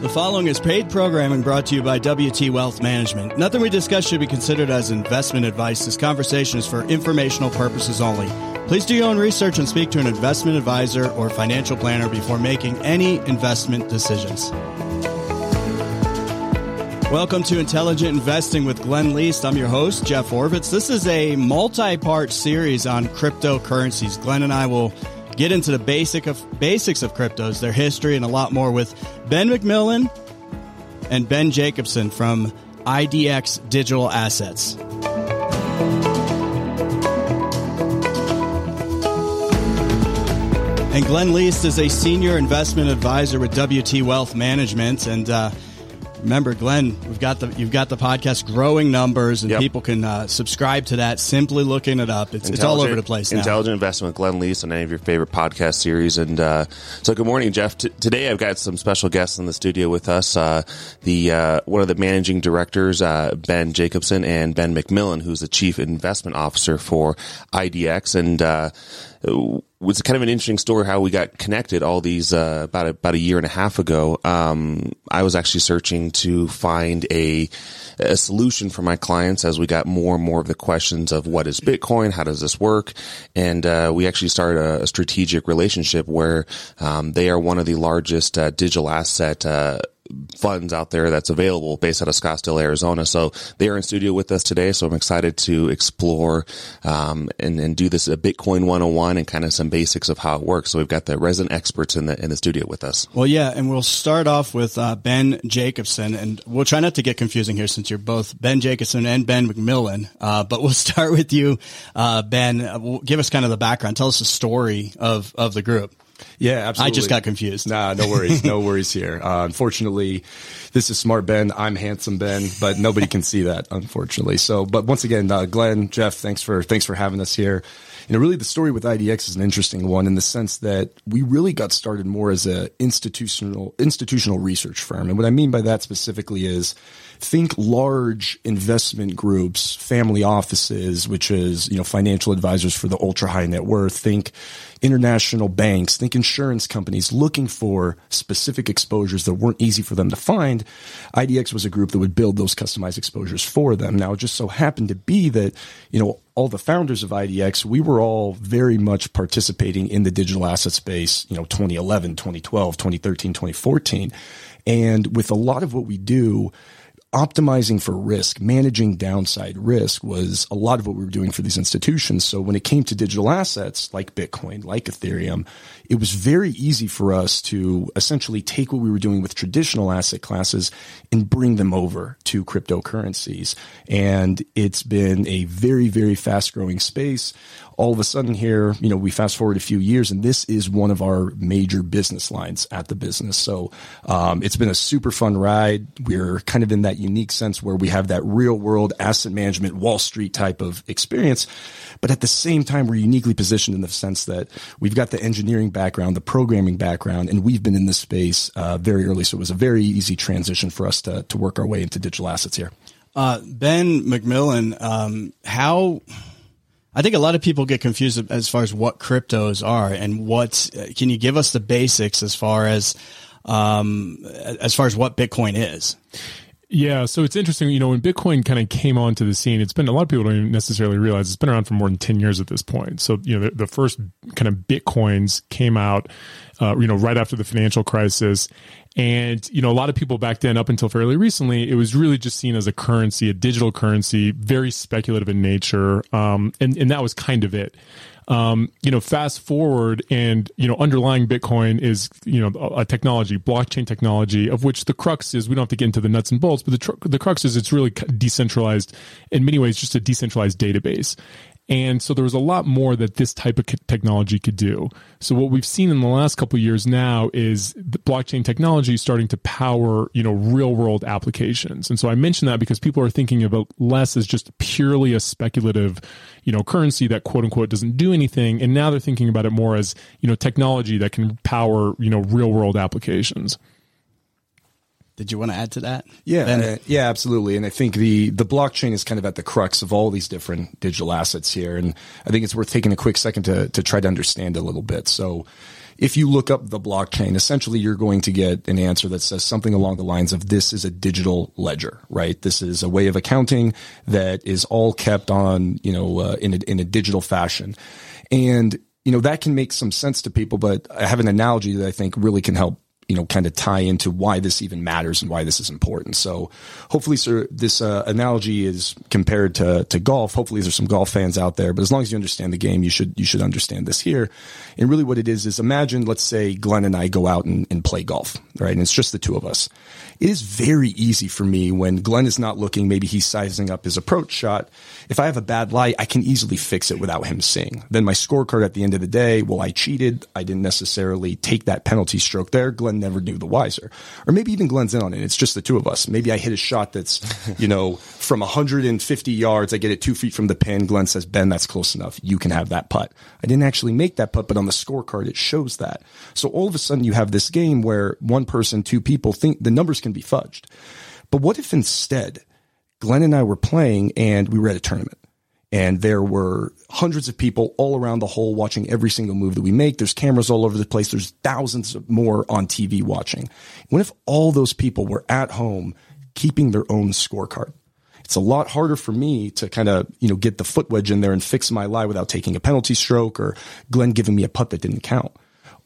The following is paid programming brought to you by WT Wealth Management. Nothing we discuss should be considered as investment advice. This conversation is for informational purposes only. Please do your own research and speak to an investment advisor or financial planner before making any investment decisions. Welcome to Intelligent Investing with Glenn Leest. I'm your host, Jeff Horvitz. This is a multi part series on cryptocurrencies. Glenn and I will get into the basic of basics of cryptos, their history, and a lot more with Ben McMillan and Ben Jacobson from IDX Digital Assets. And Glenn Leest is a senior investment advisor with WT Wealth Management, and uh, Remember, Glenn, we've got the you've got the podcast growing numbers, and yep. people can uh, subscribe to that simply looking it up. It's, it's all over the place. Now. Intelligent Investment, Glenn Leest, on any of your favorite podcast series. And uh, so, good morning, Jeff. T- today, I've got some special guests in the studio with us. Uh, the uh, one of the managing directors, uh, Ben Jacobson, and Ben McMillan, who's the chief investment officer for IDX, and uh, was kind of an interesting story how we got connected all these uh, about a, about a year and a half ago. Um, I was actually searching to find a a solution for my clients as we got more and more of the questions of what is Bitcoin, how does this work, and uh, we actually started a, a strategic relationship where um, they are one of the largest uh, digital asset uh, funds out there that's available based out of Scottsdale, Arizona. So they are in studio with us today. So I'm excited to explore um, and, and do this a Bitcoin 101 and kind of some basics of how it works. So we've got the resident experts in the in the studio with us. Well, yeah, and we'll start off with uh, Ben Jacobson, and we'll try not to get confusing here since you're both Ben Jacobson and Ben McMillan. Uh, but we'll start with you, uh, Ben. Give us kind of the background. Tell us the story of of the group. Yeah, absolutely. I just got confused. Nah, no worries. no worries here. Uh, unfortunately, this is smart Ben. I'm handsome Ben, but nobody can see that, unfortunately. So, but once again, uh, Glenn, Jeff, thanks for, thanks for having us here. You know, really the story with IDX is an interesting one in the sense that we really got started more as a institutional, institutional research firm. And what I mean by that specifically is, think large investment groups, family offices, which is, you know, financial advisors for the ultra high net worth. Think international banks, think insurance companies looking for specific exposures that weren't easy for them to find. IDX was a group that would build those customized exposures for them. Now, it just so happened to be that, you know, all the founders of IDX, we were all very much participating in the digital asset space, you know, 2011, 2012, 2013, 2014. And with a lot of what we do, optimizing for risk, managing downside risk was a lot of what we were doing for these institutions. So when it came to digital assets like Bitcoin, like Ethereum, it was very easy for us to essentially take what we were doing with traditional asset classes and bring them over to cryptocurrencies. And it's been a very, very fast growing space all of a sudden here, you know, we fast forward a few years and this is one of our major business lines at the business. So, um, it's been a super fun ride. We're kind of in that unique sense where we have that real world asset management, Wall Street type of experience. But at the same time, we're uniquely positioned in the sense that we've got the engineering background, the programming background, and we've been in this space, uh, very early. So it was a very easy transition for us to, to work our way into digital assets here. Uh, ben McMillan, um, how, I think a lot of people get confused as far as what cryptos are and what. Can you give us the basics as far as um, as far as what Bitcoin is? Yeah, so it's interesting. You know, when Bitcoin kind of came onto the scene, it's been a lot of people don't even necessarily realize it's been around for more than ten years at this point. So you know, the, the first kind of Bitcoins came out, uh, you know, right after the financial crisis, and, you know, a lot of people back then, up until fairly recently, it was really just seen as a currency, a digital currency, very speculative in nature. Um, and, and that was kind of it. Um, you know, fast forward and, you know, underlying Bitcoin is, you know, a, technology, blockchain technology, of which the crux is, we don't have to get into the nuts and bolts, but the, tr- the crux is it's really decentralized in many ways, just a decentralized database. And so there was a lot more that this type of technology could do. So what we've seen in the last couple of years now is blockchain technology starting to power, you know, real world applications. And so I mention that because people are thinking about less as just purely a speculative, you know, currency that quote unquote doesn't do anything. And now they're thinking about it more as, you know, technology that can power, you know, real world applications. Did you want to add to that? Yeah, uh, yeah, absolutely. And I think the the blockchain is kind of at the crux of all these different digital assets here, and I think it's worth taking a quick second to to try to understand a little bit. So, if you look up the blockchain, essentially you're going to get an answer that says something along the lines of this is a digital ledger, right? This is a way of accounting that is all kept on, you know, uh, in a, in a digital fashion. And, you know, that can make some sense to people, but I have an analogy that I think really can help you know, kind of tie into why this even matters and why this is important. So hopefully, sir, this uh, analogy is compared to, to golf. Hopefully there's some golf fans out there, but as long as you understand the game, you should, you should understand this here. And really what it is, is imagine, let's say Glenn and I go out and, and play golf, right? And it's just the two of us. It is very easy for me when Glenn is not looking, maybe he's sizing up his approach shot. If I have a bad lie, I can easily fix it without him seeing. Then my scorecard at the end of the day, well, I cheated. I didn't necessarily take that penalty stroke there. Glenn never knew the wiser. Or maybe even Glenn's in on it. It's just the two of us. Maybe I hit a shot that's, you know, from 150 yards. I get it two feet from the pin. Glenn says, Ben, that's close enough. You can have that putt. I didn't actually make that putt, but on the scorecard, it shows that. So all of a sudden you have this game where one person, two people think the numbers can be fudged. But what if instead Glenn and I were playing and we were at a tournament? And there were hundreds of people all around the hole watching every single move that we make. There's cameras all over the place. There's thousands more on TV watching. What if all those people were at home keeping their own scorecard? It's a lot harder for me to kind of, you know, get the foot wedge in there and fix my lie without taking a penalty stroke or Glenn giving me a putt that didn't count.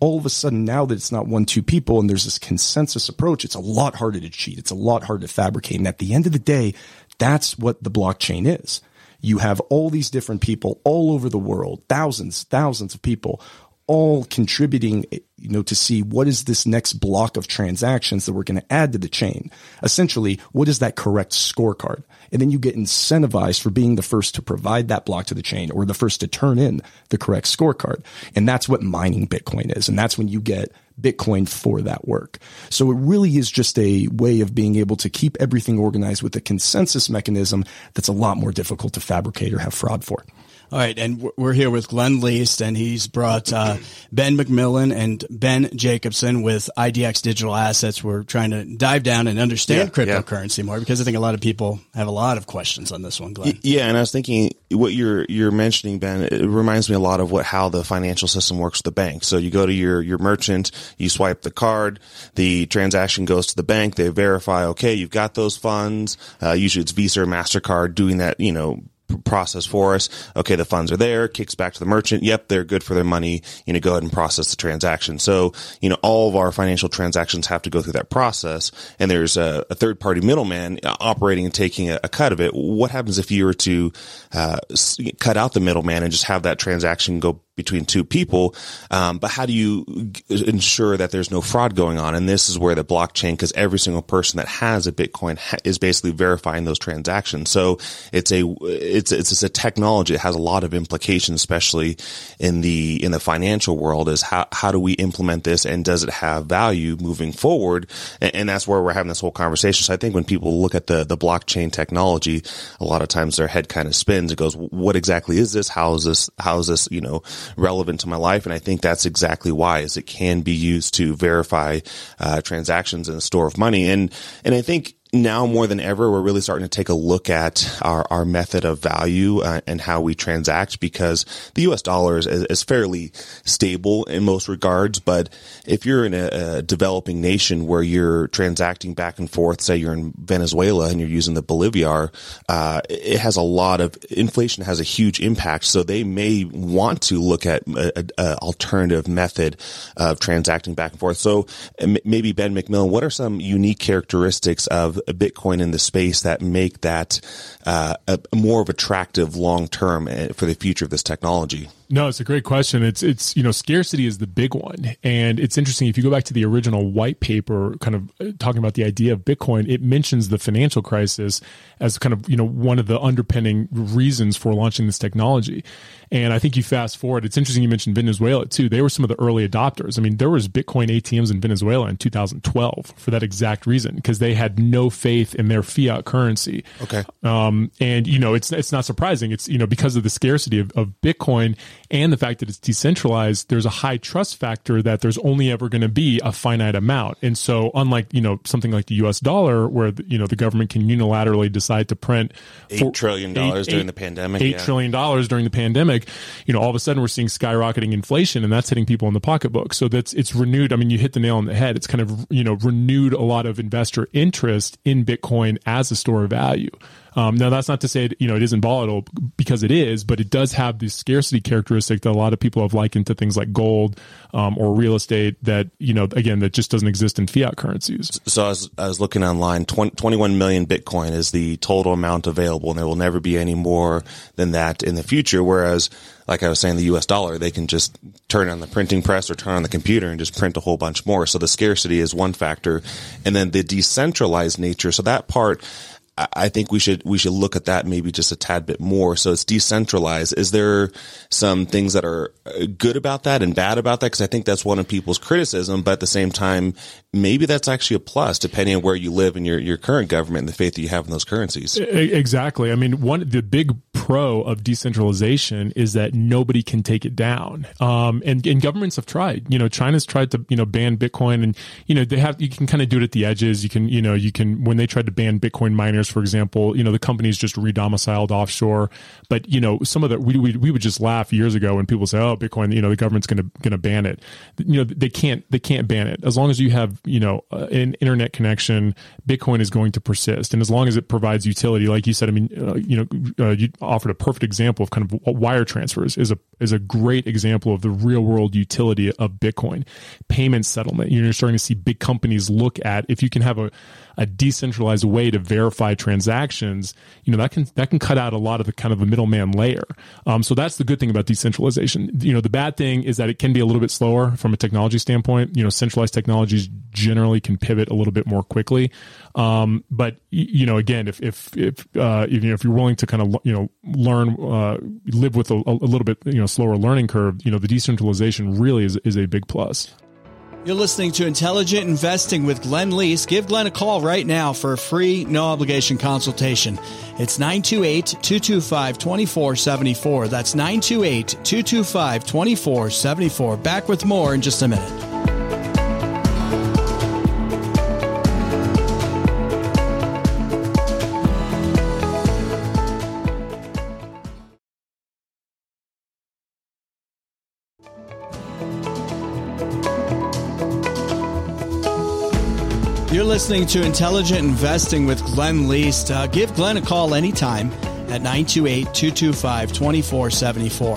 All of a sudden, now that it's not one, two people and there's this consensus approach, it's a lot harder to cheat. It's a lot harder to fabricate. And at the end of the day, that's what the blockchain is you have all these different people all over the world, thousands, thousands of people all contributing, you know, to see what is this next block of transactions that we're going to add to the chain. Essentially, what is that correct scorecard? And then you get incentivized for being the first to provide that block to the chain or the first to turn in the correct scorecard. And that's what mining Bitcoin is. And that's when you get Bitcoin for that work. So it really is just a way of being able to keep everything organized with a consensus mechanism that's a lot more difficult to fabricate or have fraud for. All right, and we're here with Glenn Leest, and he's brought uh, Ben McMillan and Ben Jacobson with IDX Digital Assets. We're trying to dive down and understand yeah, cryptocurrency yeah. more because I think a lot of people have a lot of questions on this one, Glenn. Yeah, and I was thinking what you're you're mentioning, Ben. It reminds me a lot of what how the financial system works with the bank. So you go to your your merchant, you swipe the card, the transaction goes to the bank, they verify, okay, you've got those funds. Uh, usually it's Visa or Mastercard doing that, you know, process for us. Okay, the funds are there, kicks back to the merchant. Yep, they're good for their money. You know, go ahead and process the transaction. So, you know, all of our financial transactions have to go through that process. And there's a, a third party middleman operating and taking a, a, cut of it. What happens if you were to uh, cut out the middleman and just have that transaction go between two people. Um, but how do you g- ensure that there's no fraud going on? And this is where the blockchain, because every single person that has a Bitcoin ha- is basically verifying those transactions. So it's a it's it's a technology that has a lot of implications, especially in the in the financial world. Is how how do we implement this, and does it have value moving forward? And, and that's where we're having this whole conversation. So I think when people look at the the blockchain technology, a lot of times their head kind of spins. It goes, "What exactly is this? How is this? How is this? You know." Relevant to my life. And I think that's exactly why is it can be used to verify uh, transactions in a store of money. And, and I think now more than ever, we're really starting to take a look at our, our method of value uh, and how we transact because the U.S. dollar is, is, fairly stable in most regards. But if you're in a, a, developing nation where you're transacting back and forth, say you're in Venezuela and you're using the Bolivar, uh, it has a lot of inflation has a huge impact. So they may want to look at an alternative method of transacting back and forth. So maybe Ben McMillan, what are some unique characteristics of Bitcoin in the space that make that uh, a, more of attractive long term uh, for the future of this technology? No, it's a great question. It's it's you know scarcity is the big one, and it's interesting if you go back to the original white paper, kind of uh, talking about the idea of Bitcoin. It mentions the financial crisis as kind of you know one of the underpinning reasons for launching this technology. And I think you fast forward. It's interesting you mentioned Venezuela too. They were some of the early adopters. I mean, there was Bitcoin ATMs in Venezuela in 2012 for that exact reason because they had no faith in their fiat currency. Okay. Um, and you know, it's it's not surprising. It's you know because of the scarcity of, of Bitcoin and the fact that it's decentralized, there's a high trust factor that there's only ever going to be a finite amount. And so, unlike you know something like the U.S. dollar, where you know the government can unilaterally decide to print eight trillion dollars during the pandemic, eight yeah. trillion dollars during the pandemic, you know, all of a sudden we're seeing skyrocketing inflation, and that's hitting people in the pocketbook. So that's it's renewed. I mean, you hit the nail on the head. It's kind of you know renewed a lot of investor interest in Bitcoin as a store of value. Um, now, that's not to say you know it isn't volatile because it is, but it does have the scarcity characteristic that a lot of people have likened to things like gold um, or real estate. That you know, again, that just doesn't exist in fiat currencies. So I was, I was looking online. 20, 21 million Bitcoin is the total amount available, and there will never be any more than that in the future. Whereas like I was saying, the US dollar, they can just turn on the printing press or turn on the computer and just print a whole bunch more. So the scarcity is one factor. And then the decentralized nature. So that part, I think we should we should look at that maybe just a tad bit more. So it's decentralized. Is there some things that are uh, good about that and bad about that? Because I think that's one of people's criticism, but at the same time, maybe that's actually a plus depending on where you live and your your current government and the faith that you have in those currencies. Exactly. I mean, one the big pro of decentralization is that nobody can take it down. Um, and and governments have tried. You know, China's tried to you know ban Bitcoin, and you know they have you can kind of do it at the edges. You can you know you can when they tried to ban Bitcoin miners for example, you know, the company's just redomiciled offshore. But, you know, some of the, we, we, we would just laugh years ago when people say, oh, Bitcoin, you know, the government's going to, going to ban it. You know, they can't, they can't ban it. As long as you have, you know, uh, an internet connection, Bitcoin is going to persist. And as long as it provides utility, like you said, I mean, uh, you know, uh, you offered a perfect example of kind of wire transfers is a, is a great example of the real world utility of Bitcoin. Payment settlement. You're starting to see big companies look at if you can have a, a decentralized way to verify transactions, you know, that can that can cut out a lot of the kind of the middleman layer. Um, so that's the good thing about decentralization. You know, the bad thing is that it can be a little bit slower from a technology standpoint. You know, centralized technologies generally can pivot a little bit more quickly. Um, but you know, again, if if if uh, you know, if you're willing to kind of you know learn, uh, live with a, a little bit you know slower learning curve, you know, the decentralization really is is a big plus. You're listening to Intelligent Investing with Glenn Leest. Give Glenn a call right now for a free, no obligation consultation. It's 928 225 2474. That's 928 225 2474. Back with more in just a minute. Listening to Intelligent Investing with Glenn Leest. Uh, give Glenn a call anytime at 928 225 2474.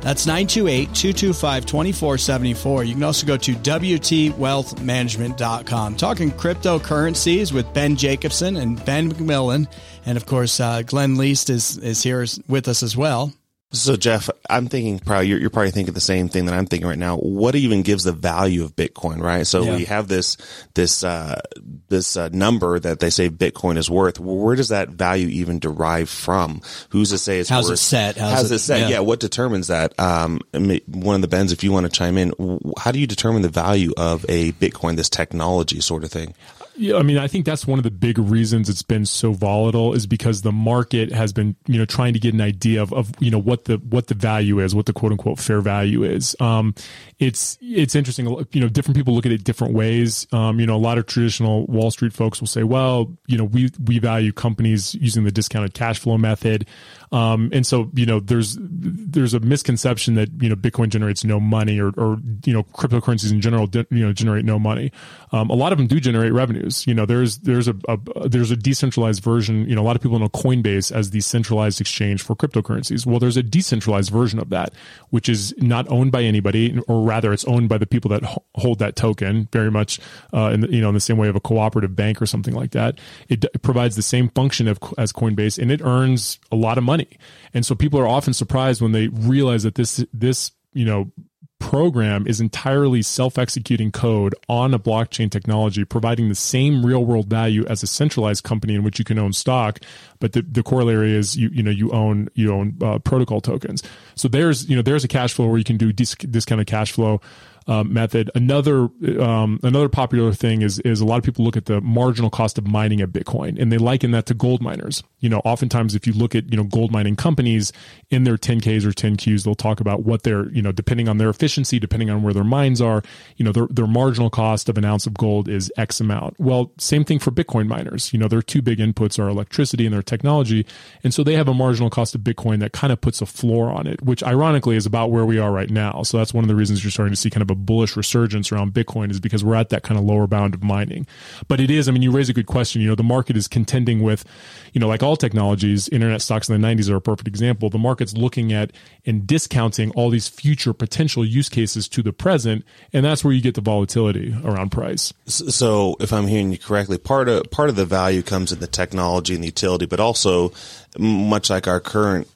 That's 928 225 2474. You can also go to WTWealthManagement.com. Talking cryptocurrencies with Ben Jacobson and Ben McMillan. And of course, uh, Glenn Leest is, is here with us as well. So Jeff, I'm thinking probably you're, you're, probably thinking the same thing that I'm thinking right now. What even gives the value of Bitcoin, right? So yeah. we have this this uh, this uh, number that they say Bitcoin is worth. Where does that value even derive from? Who's to say it's how's worth? it set? How's, how's it, it, set? Yeah. yeah. what determines that? Um, one of the Bens, if you want to chime in, how do you determine the value of a Bitcoin, this technology sort of thing? Yeah, I mean, I think that's one of the big reasons it's been so volatile is because the market has been, you know, trying to get an idea of, of you know, what the what the value is, what the quote unquote fair value is. Um, it's it's interesting, you know, different people look at it different ways. Um, you know, a lot of traditional Wall Street folks will say, well, you know, we we value companies using the discounted cash flow method. Um, and so, you know, there's there's a misconception that you know Bitcoin generates no money, or, or you know, cryptocurrencies in general, you know, generate no money. Um, a lot of them do generate revenues. You know, there's there's a, a, there's a decentralized version. You know, a lot of people know Coinbase as the centralized exchange for cryptocurrencies. Well, there's a decentralized version of that, which is not owned by anybody, or rather, it's owned by the people that hold that token. Very much, uh, in the, you know, in the same way of a cooperative bank or something like that. It, it provides the same function of, as Coinbase, and it earns a lot of money money. And so people are often surprised when they realize that this this, you know, program is entirely self-executing code on a blockchain technology providing the same real-world value as a centralized company in which you can own stock. But the, the corollary is you you know you own you own uh, protocol tokens. So there's you know there's a cash flow where you can do dis- discounted cash flow uh, method. Another um, another popular thing is is a lot of people look at the marginal cost of mining a Bitcoin, and they liken that to gold miners. You know, oftentimes if you look at you know gold mining companies in their 10ks or 10qs, they'll talk about what their you know depending on their efficiency, depending on where their mines are, you know, their their marginal cost of an ounce of gold is X amount. Well, same thing for Bitcoin miners. You know, their two big inputs are electricity and their technology, and so they have a marginal cost of Bitcoin that kind of puts a floor on it, which ironically is about where we are right now. So that's one of the reasons you're starting to see kind of a bullish resurgence around Bitcoin is because we're at that kind of lower bound of mining. But it is, I mean, you raise a good question. You know, the market is contending with, you know, like all technologies, internet stocks in the 90s are a perfect example. The market's looking at and discounting all these future potential use cases to the present. And that's where you get the volatility around price. So if I'm hearing you correctly, part of, part of the value comes in the technology and the utility, but also much like our current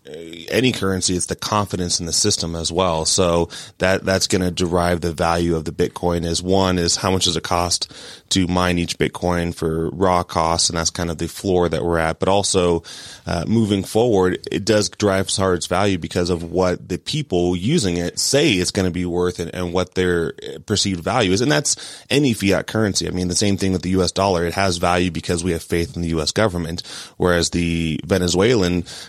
any currency, it's the confidence in the system as well. So that that's going to derive the value of the Bitcoin. Is one is how much does it cost to mine each Bitcoin for raw costs, and that's kind of the floor that we're at. But also uh, moving forward, it does drive SARD's value because of what the people using it say it's going to be worth and, and what their perceived value is, and that's any fiat currency. I mean, the same thing with the U.S. dollar; it has value because we have faith in the U.S. government, whereas the Venezuelan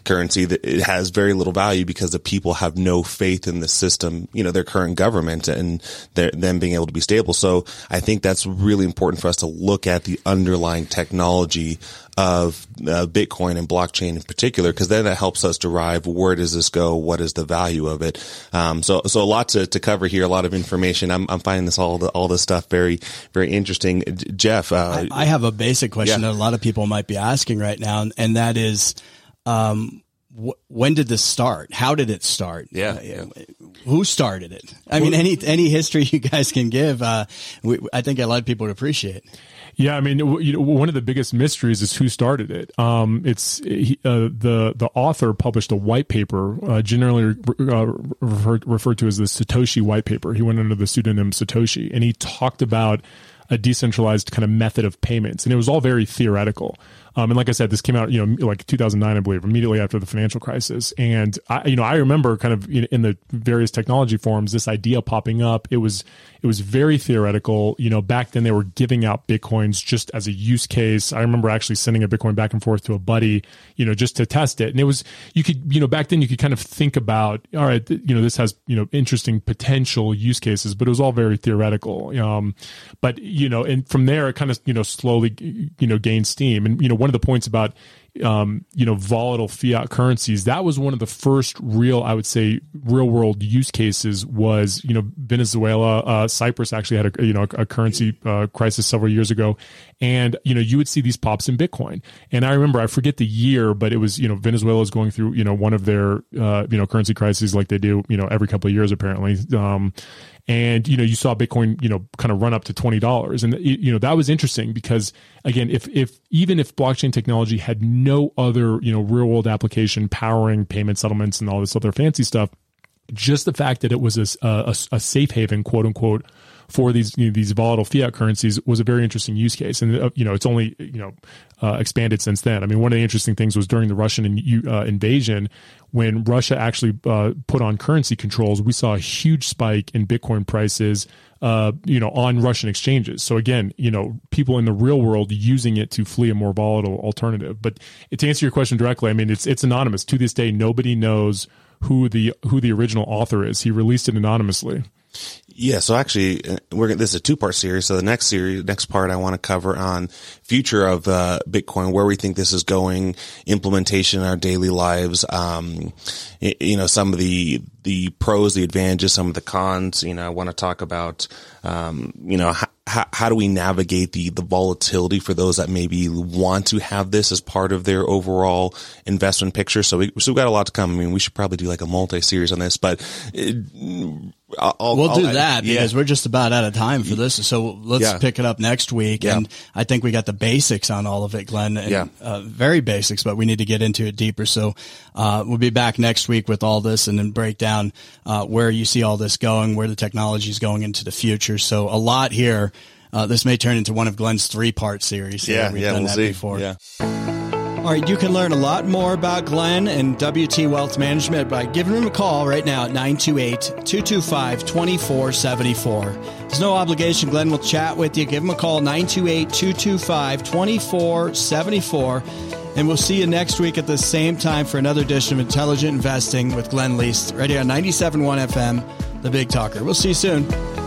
currency that it has very little value because the people have no faith in the system, you know, their current government and them being able to be stable. So I think that's really important for us to look at the underlying technology of uh, Bitcoin and blockchain in particular, because then that helps us derive where does this go, what is the value of it. Um, so so a lot to, to cover here, a lot of information. I'm, I'm finding this all the, all this stuff very very interesting. Jeff, uh, I, I, have a basic question yeah. that a lot of people might be asking right now, and that is. Um, when did this start? How did it start? Yeah, uh, yeah. Who started it? I mean, any any history you guys can give, uh, we, I think a lot of people would appreciate. Yeah, I mean, you know, one of the biggest mysteries is who started it. Um, it's uh, the the author published a white paper, uh, generally uh, referred, referred to as the Satoshi white paper. He went under the pseudonym Satoshi, and he talked about a decentralized kind of method of payments, and it was all very theoretical. Um, and like I said, this came out, you know, like 2009, I believe, immediately after the financial crisis. And I, you know, I remember kind of in, in the various technology forums, this idea popping up. It was, it was very theoretical. You know, back then they were giving out Bitcoins just as a use case. I remember actually sending a Bitcoin back and forth to a buddy, you know, just to test it. And it was, you could, you know, back then you could kind of think about, all right, you know, this has, you know, interesting potential use cases, but it was all very theoretical. Um, but, you know, and from there it kind of, you know, slowly, you know, gained steam. And, you know, one of the points about um, you know volatile fiat currencies that was one of the first real i would say real world use cases was you know venezuela uh, cyprus actually had a you know a, a currency uh, crisis several years ago and you know you would see these pops in bitcoin and i remember i forget the year but it was you know venezuela is going through you know one of their uh, you know currency crises like they do you know every couple of years apparently um, and you know you saw bitcoin you know kind of run up to $20 and you know that was interesting because again if if even if blockchain technology had no other you know real world application powering payment settlements and all this other fancy stuff. Just the fact that it was a, a, a safe haven quote unquote for these you know, these volatile fiat currencies was a very interesting use case, and uh, you know it's only you know uh, expanded since then. I mean, one of the interesting things was during the Russian in, uh, invasion, when Russia actually uh, put on currency controls, we saw a huge spike in Bitcoin prices. Uh, you know, on Russian exchanges. So again, you know, people in the real world using it to flee a more volatile alternative. But to answer your question directly, I mean, it's it's anonymous to this day. Nobody knows who the who the original author is. He released it anonymously. Yeah, so actually, uh, we're this is a two part series. So the next series, next part, I want to cover on future of uh, Bitcoin, where we think this is going, implementation in our daily lives. Um, you know, some of the the pros, the advantages, some of the cons. You know, I want to talk about, um, you know, how, how do we navigate the the volatility for those that maybe want to have this as part of their overall investment picture? So we so we've got a lot to come. I mean, we should probably do like a multi series on this, but. It, I'll, we'll I'll, do that yeah. because we're just about out of time for this. So let's yeah. pick it up next week. Yeah. And I think we got the basics on all of it, Glenn. And, yeah. Uh, very basics, but we need to get into it deeper. So uh, we'll be back next week with all this and then break down uh, where you see all this going, where the technology is going into the future. So a lot here. Uh, this may turn into one of Glenn's three part series. Yeah, We've yeah, done we'll that see. before. Yeah. All right, you can learn a lot more about Glenn and WT Wealth Management by giving him a call right now at 928 225 2474. There's no obligation. Glenn will chat with you. Give him a call 928 225 2474. And we'll see you next week at the same time for another edition of Intelligent Investing with Glenn Leest, right here on 97.1 FM, The Big Talker. We'll see you soon.